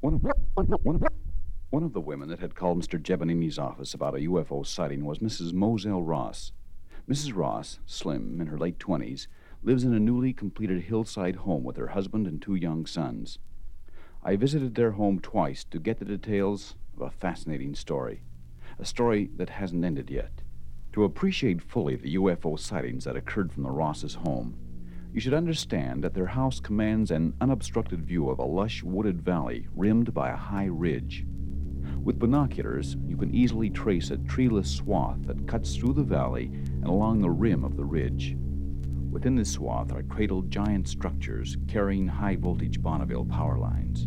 One of, the women that had called Mr. Jebanini's office about a UFO sighting was Mrs. Moselle Ross. Mrs. Ross, slim, in her late 20s, lives in a newly completed hillside home with her husband and two young sons. I visited their home twice to get the details of a fascinating story, a story that hasn't ended yet. To appreciate fully the UFO sightings that occurred from the Ross's home, you should understand that their house commands an unobstructed view of a lush wooded valley rimmed by a high ridge. With binoculars, you can easily trace a treeless swath that cuts through the valley and along the rim of the ridge. Within this swath are cradled giant structures carrying high voltage Bonneville power lines.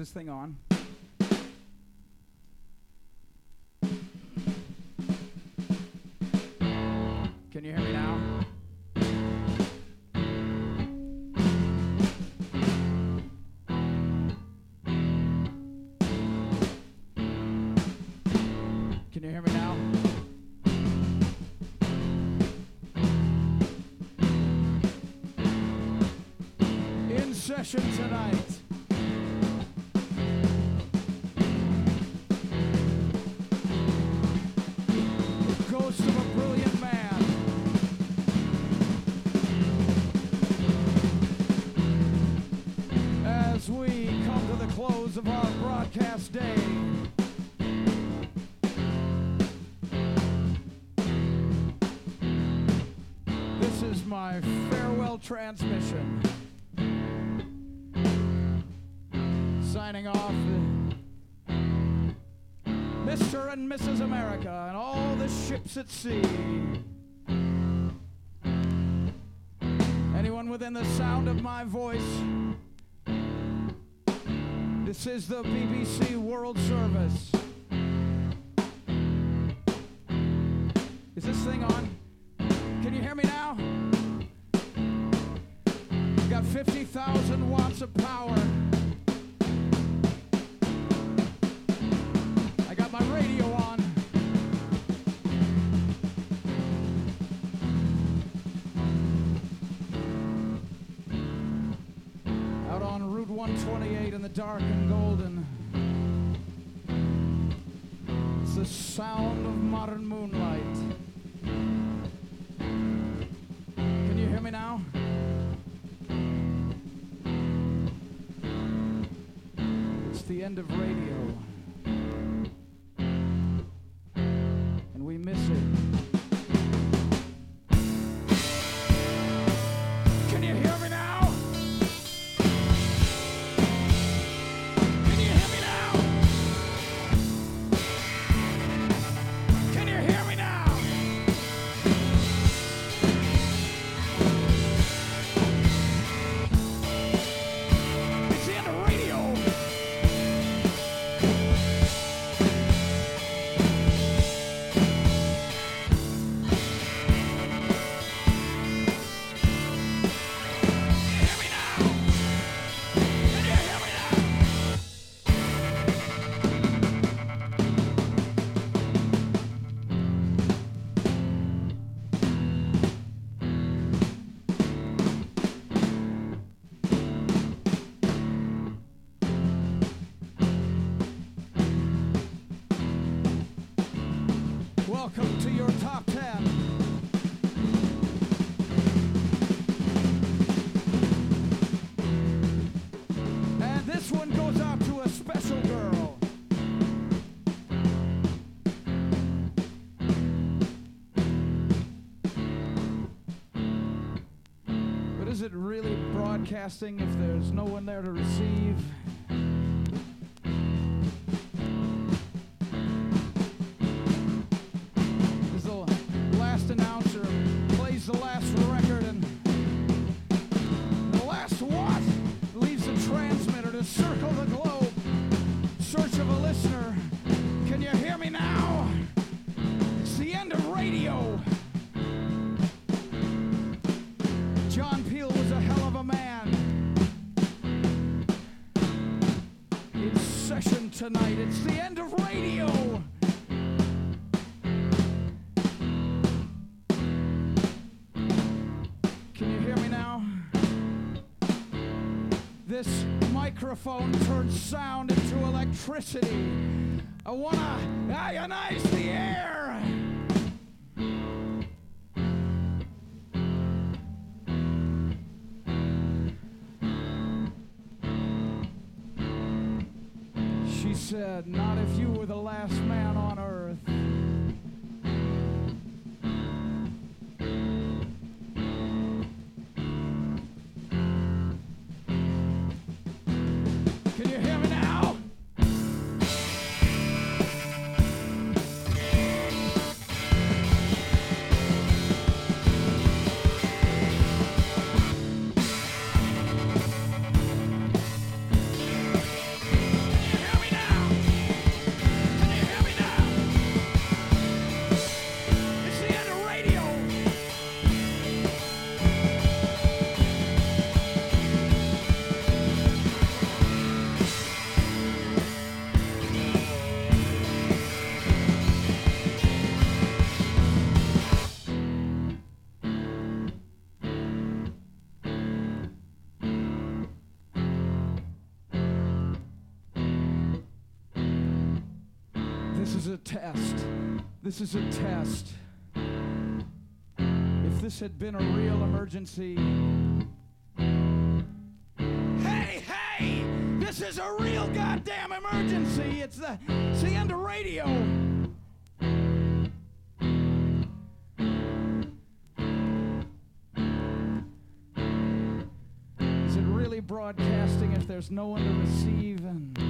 This thing on? Can you hear me now? Can you hear me now? In session tonight. Of our broadcast day. This is my farewell transmission. Signing off. Mr. and Mrs. America and all the ships at sea. Anyone within the sound of my voice, this is the BBC World Service. Is this thing on? Can you hear me now? Got 50,000 watts of power. End of radio. Broadcasting if there's no one there to receive? Microphone turns sound into electricity. I wanna ionize This is a test. If this had been a real emergency. Hey, hey! This is a real goddamn emergency! It's the, it's the end of radio! Is it really broadcasting if there's no one to receive and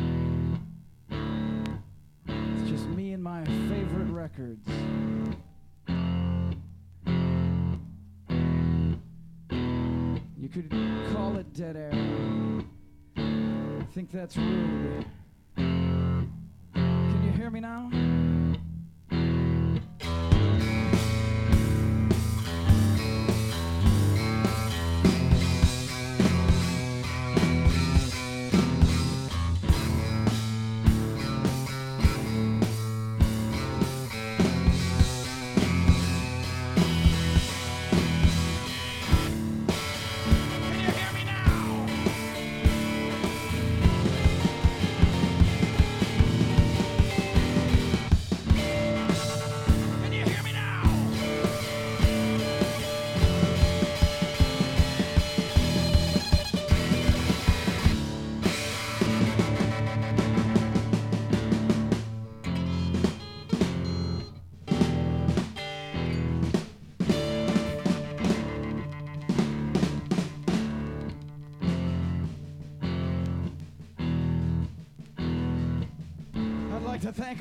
records? You could call it dead air. I think that's rude. Can you hear me now?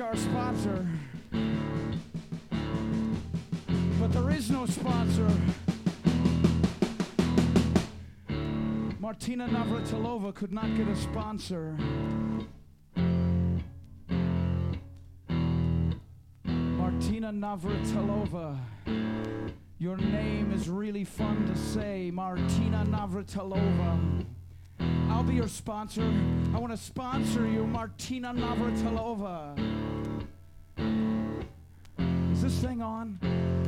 Our sponsor. But there is no sponsor. Martina Navratilova could not get a sponsor. Martina Navratilova. Your name is really fun to say, Martina Navratilova. I'll be your sponsor. I want to sponsor you, Martina Navratilova. Is this thing on?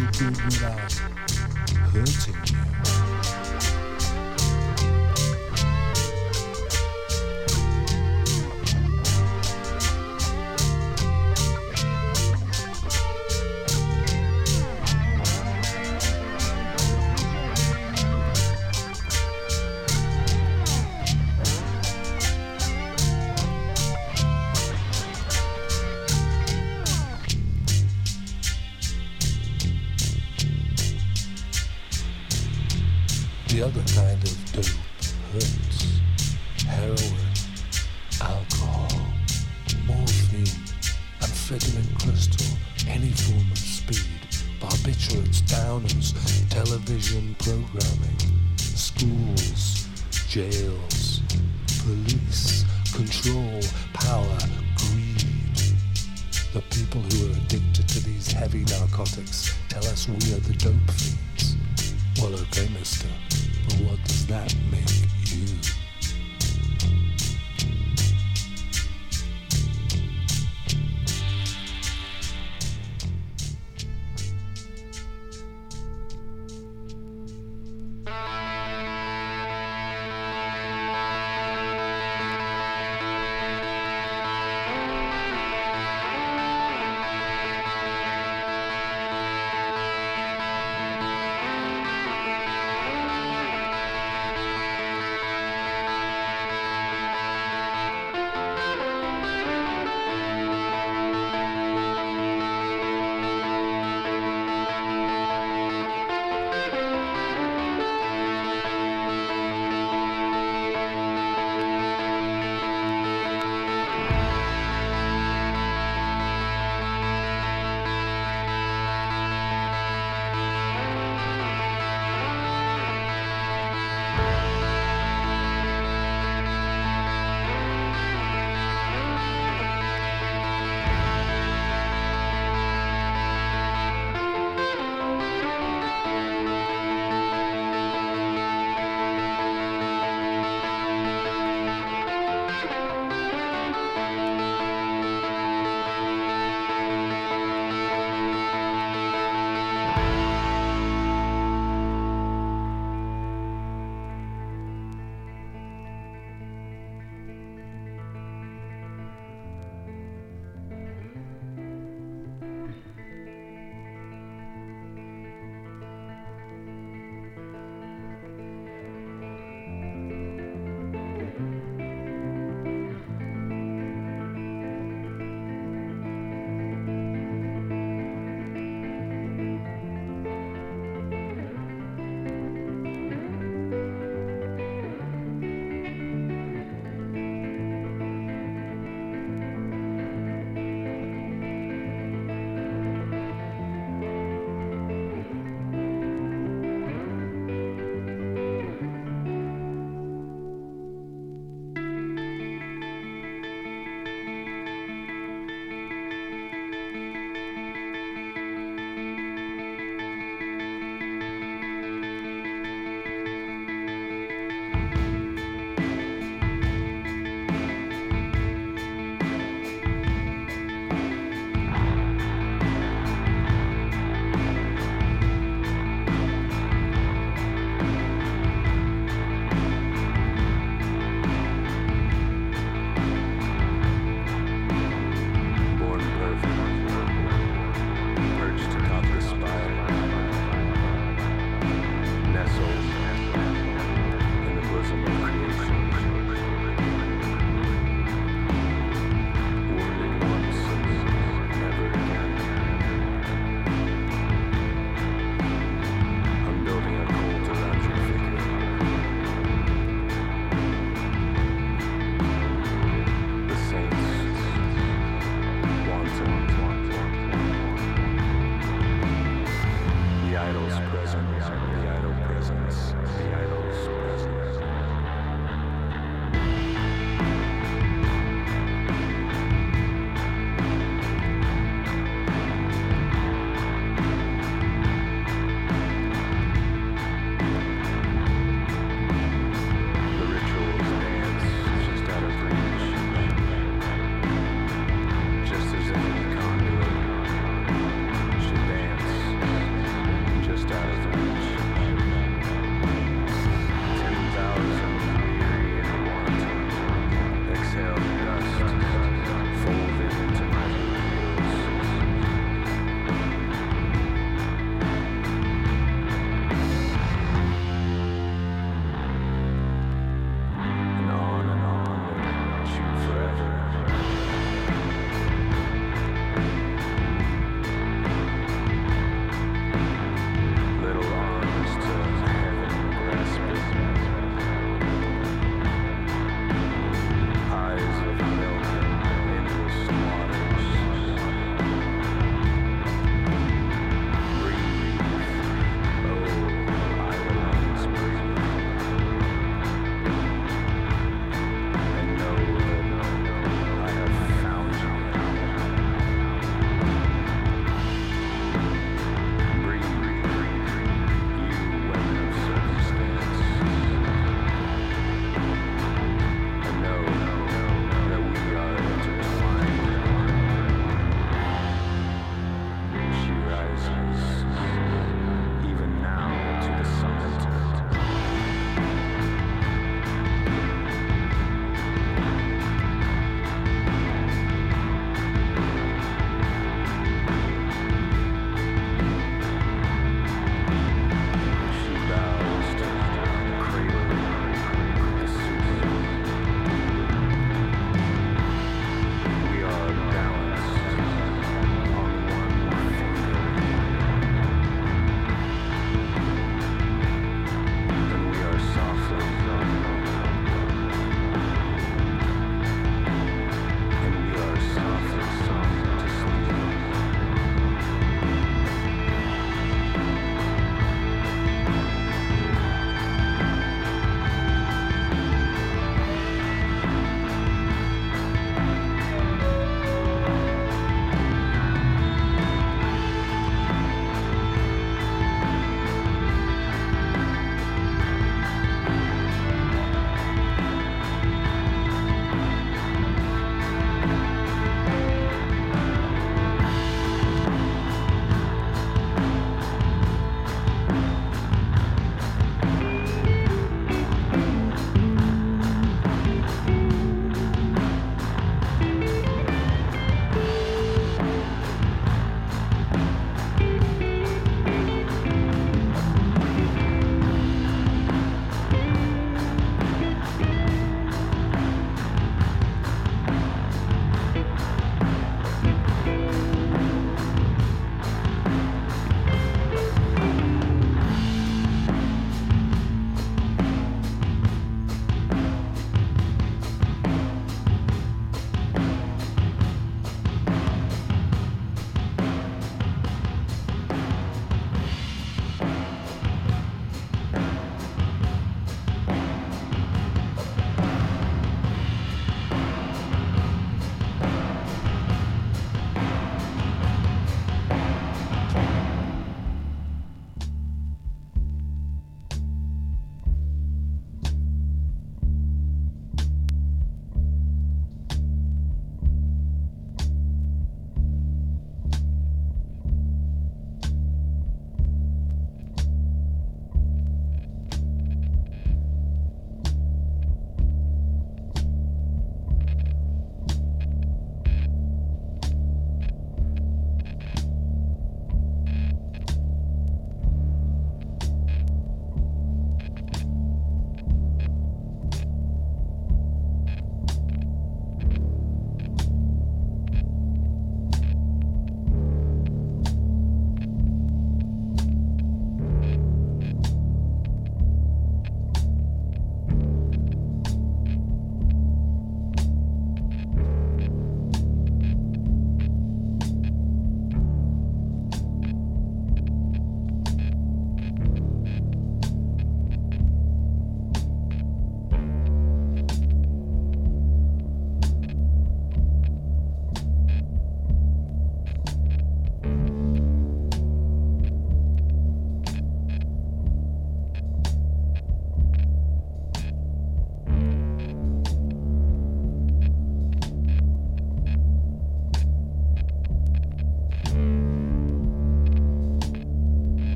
You good without hurting you.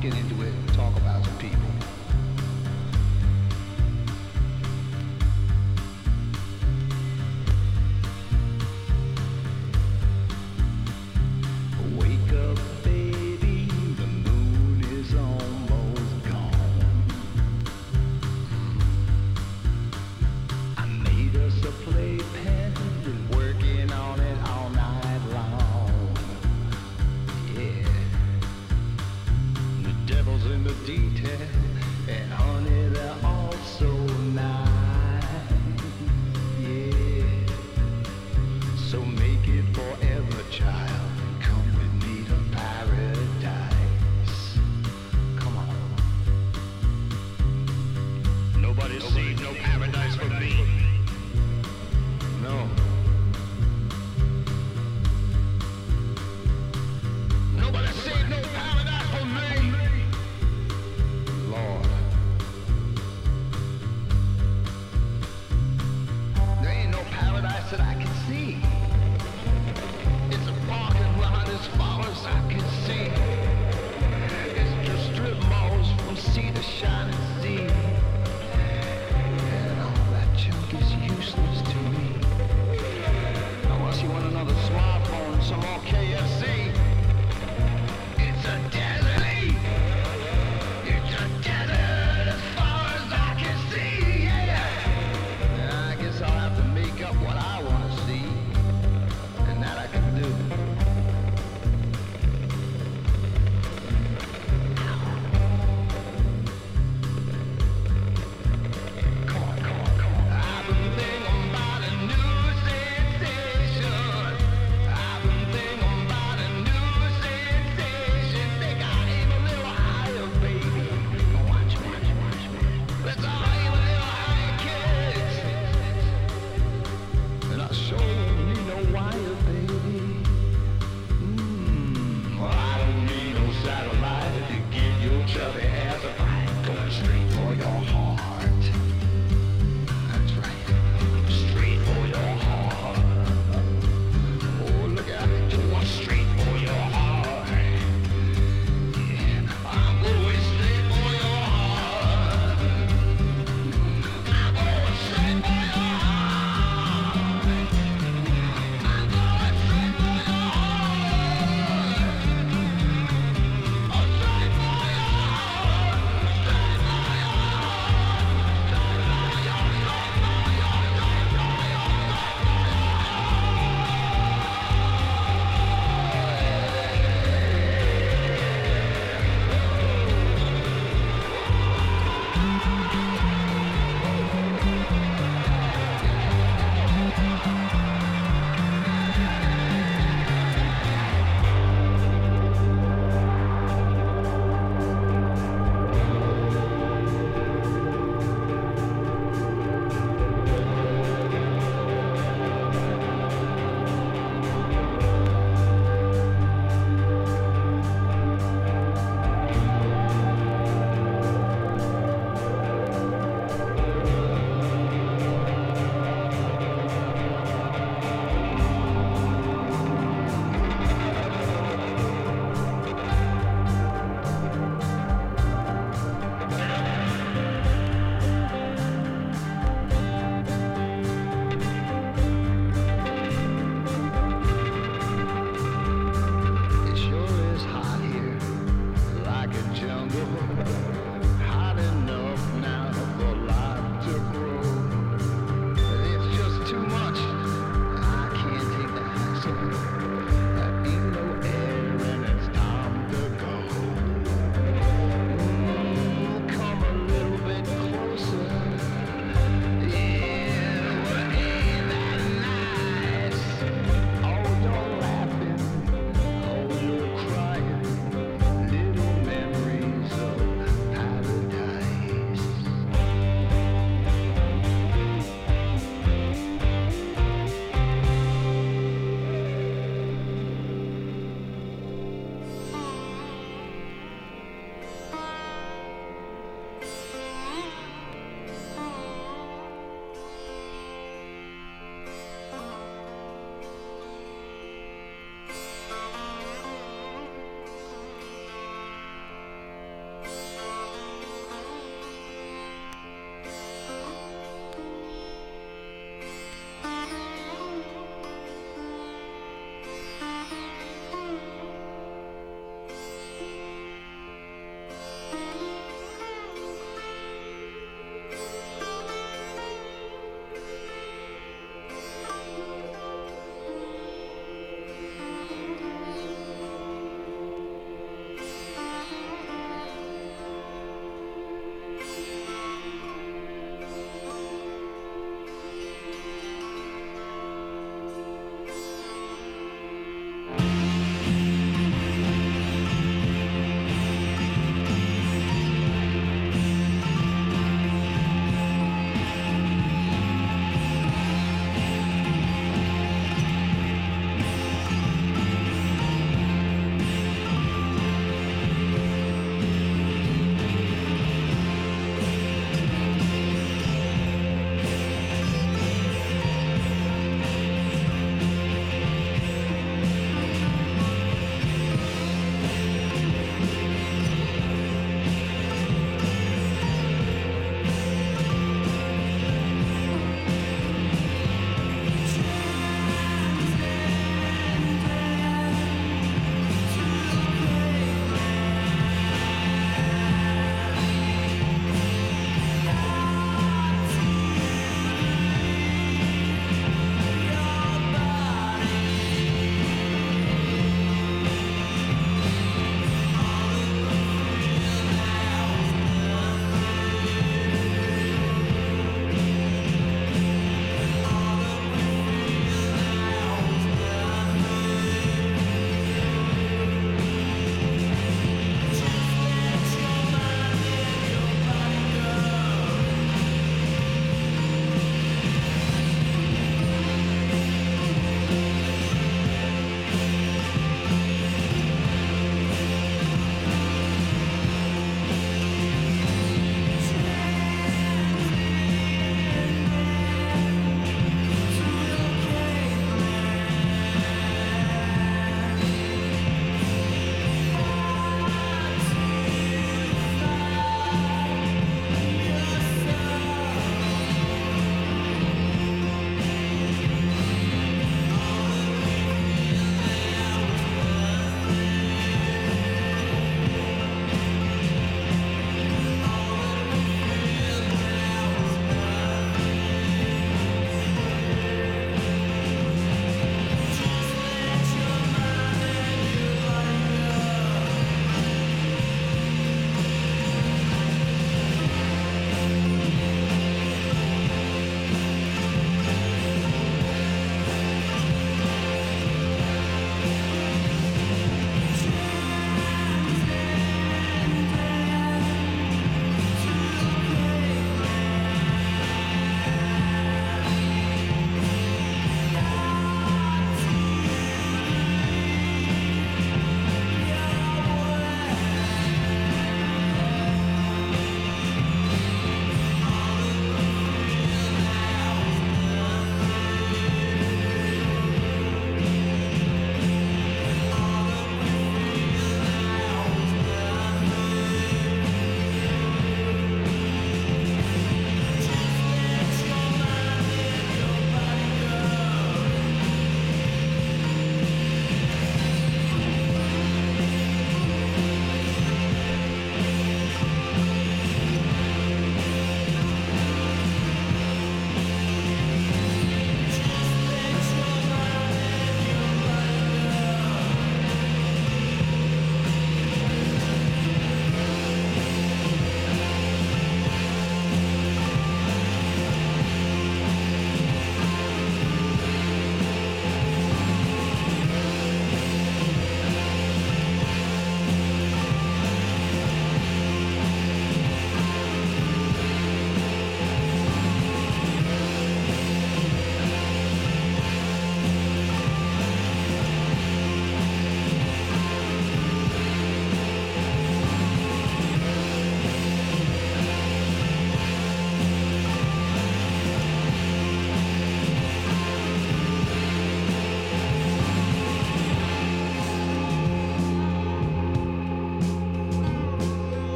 Get into it and talk about some people.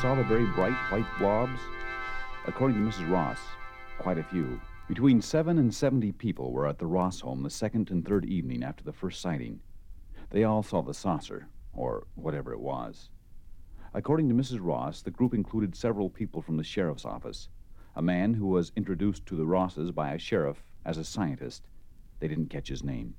Saw the very bright white blobs? According to Mrs. Ross, quite a few. Between seven and seventy people were at the Ross home the second and third evening after the first sighting. They all saw the saucer, or whatever it was. According to Mrs. Ross, the group included several people from the sheriff's office. A man who was introduced to the Rosses by a sheriff as a scientist. They didn't catch his name.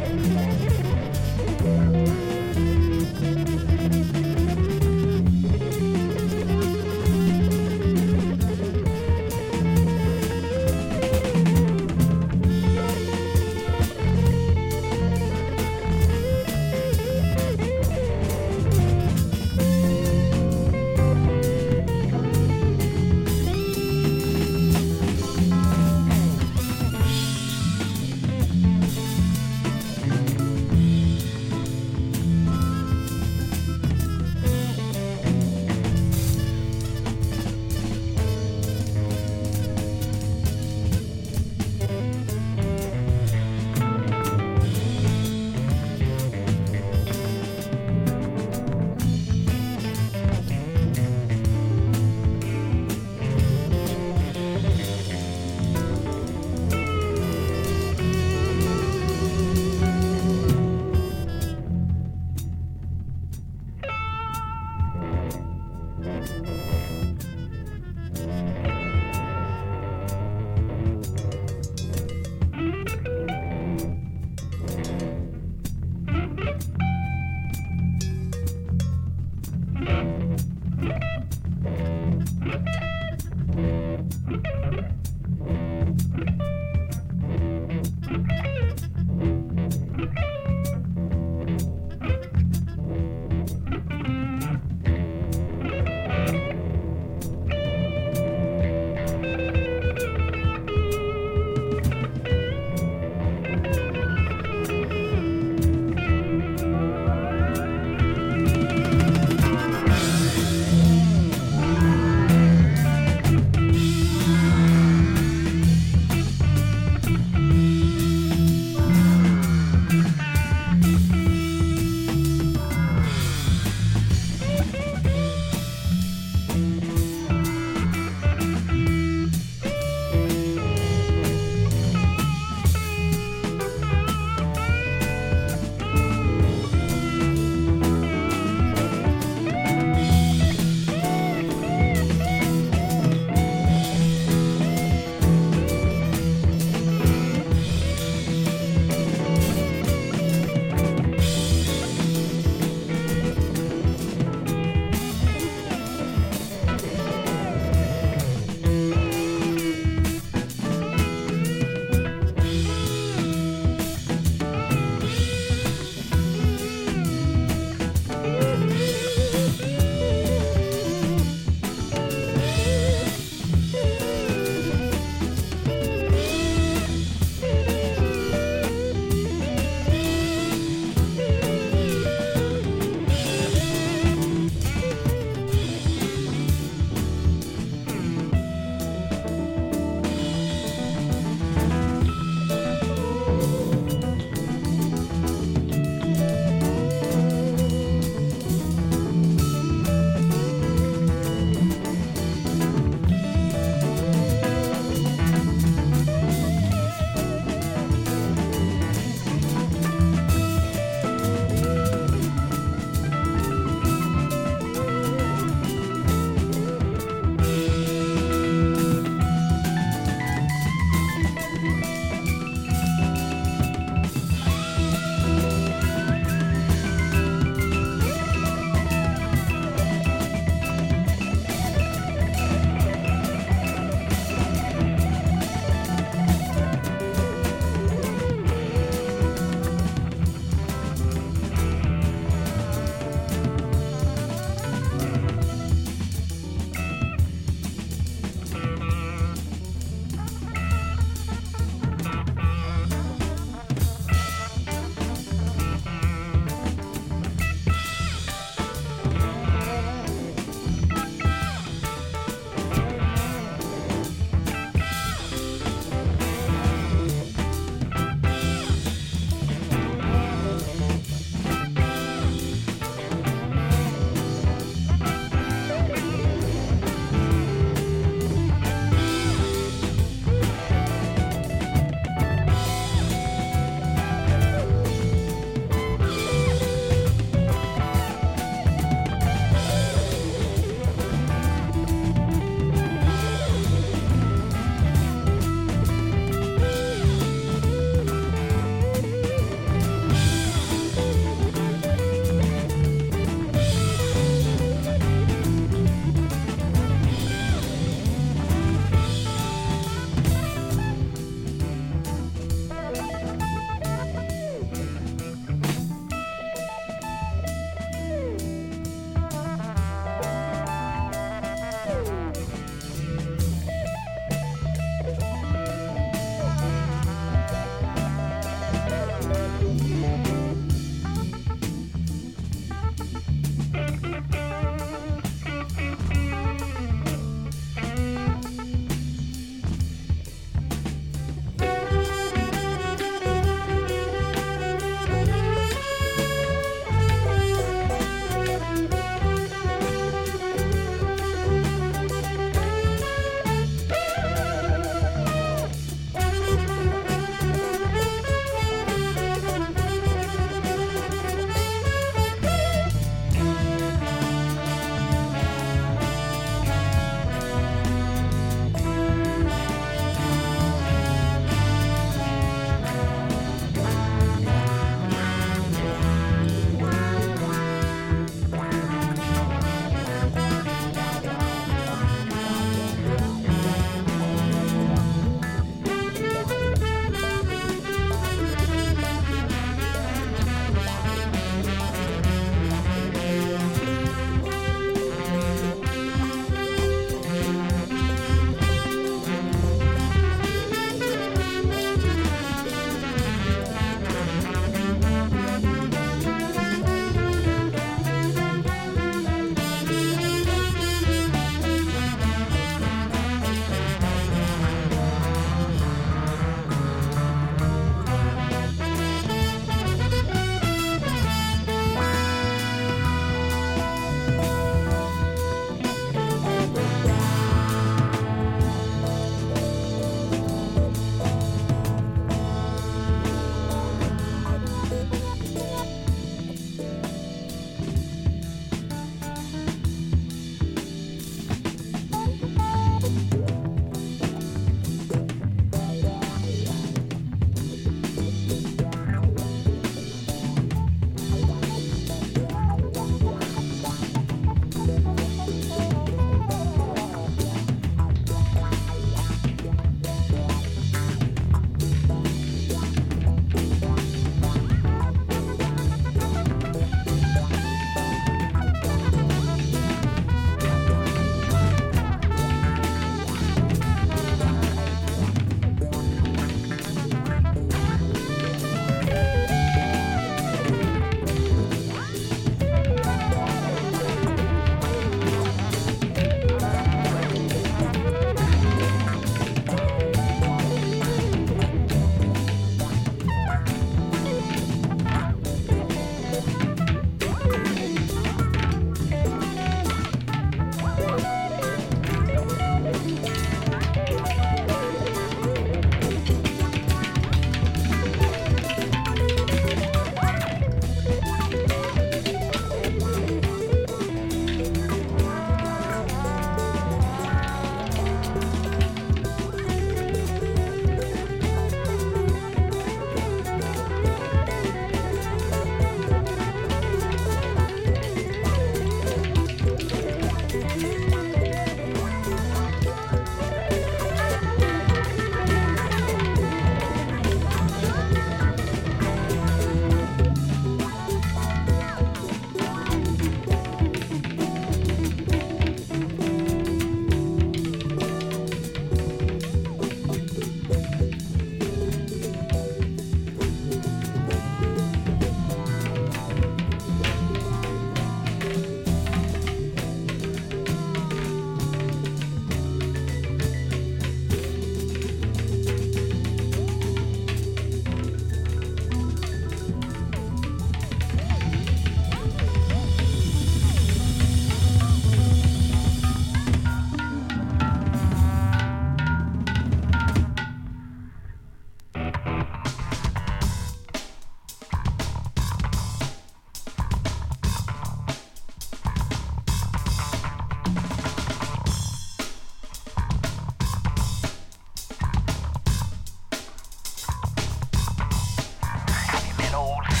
old.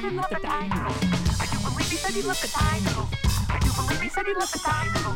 said he loved a dino. I do believe he said he loved a dino. I do believe he said he loved a dino.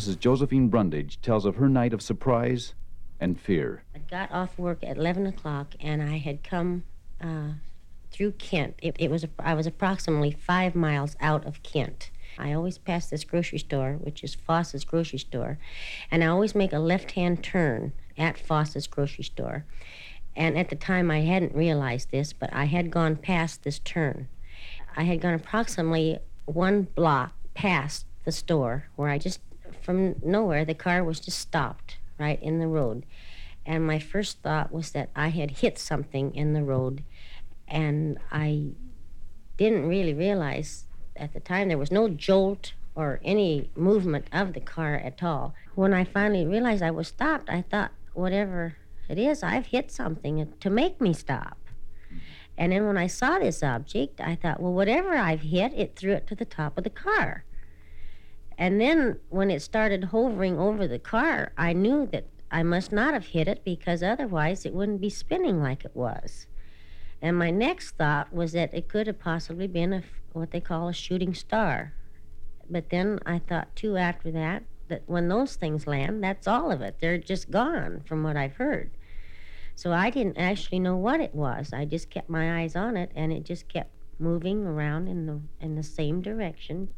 Mrs. Josephine Brundage tells of her night of surprise and fear. I got off work at 11 o'clock and I had come uh, through Kent. It, it was I was approximately five miles out of Kent. I always pass this grocery store, which is Foss's grocery store, and I always make a left-hand turn at Foss's grocery store. And at the time, I hadn't realized this, but I had gone past this turn. I had gone approximately one block past the store where I just, from nowhere, the car was just stopped right in the road. And my first thought was that I had hit something in the road, and I didn't really realize at the time there was no jolt or any movement of the car at all. When I finally realized I was stopped, I thought, whatever it is, I've hit something to make me stop. And then when I saw this object, I thought, well, whatever I've hit, it threw it to the top of the car. And then when it started hovering over the car, I knew that I must not have hit it because otherwise it wouldn't be spinning like it was. And my next thought was that it could have possibly been a, what they call a shooting star. But then I thought, too, after that, that when those things land, that's all of it. They're just gone, from what I've heard. So I didn't actually know what it was. I just kept my eyes on it, and it just kept moving around in the in the same direction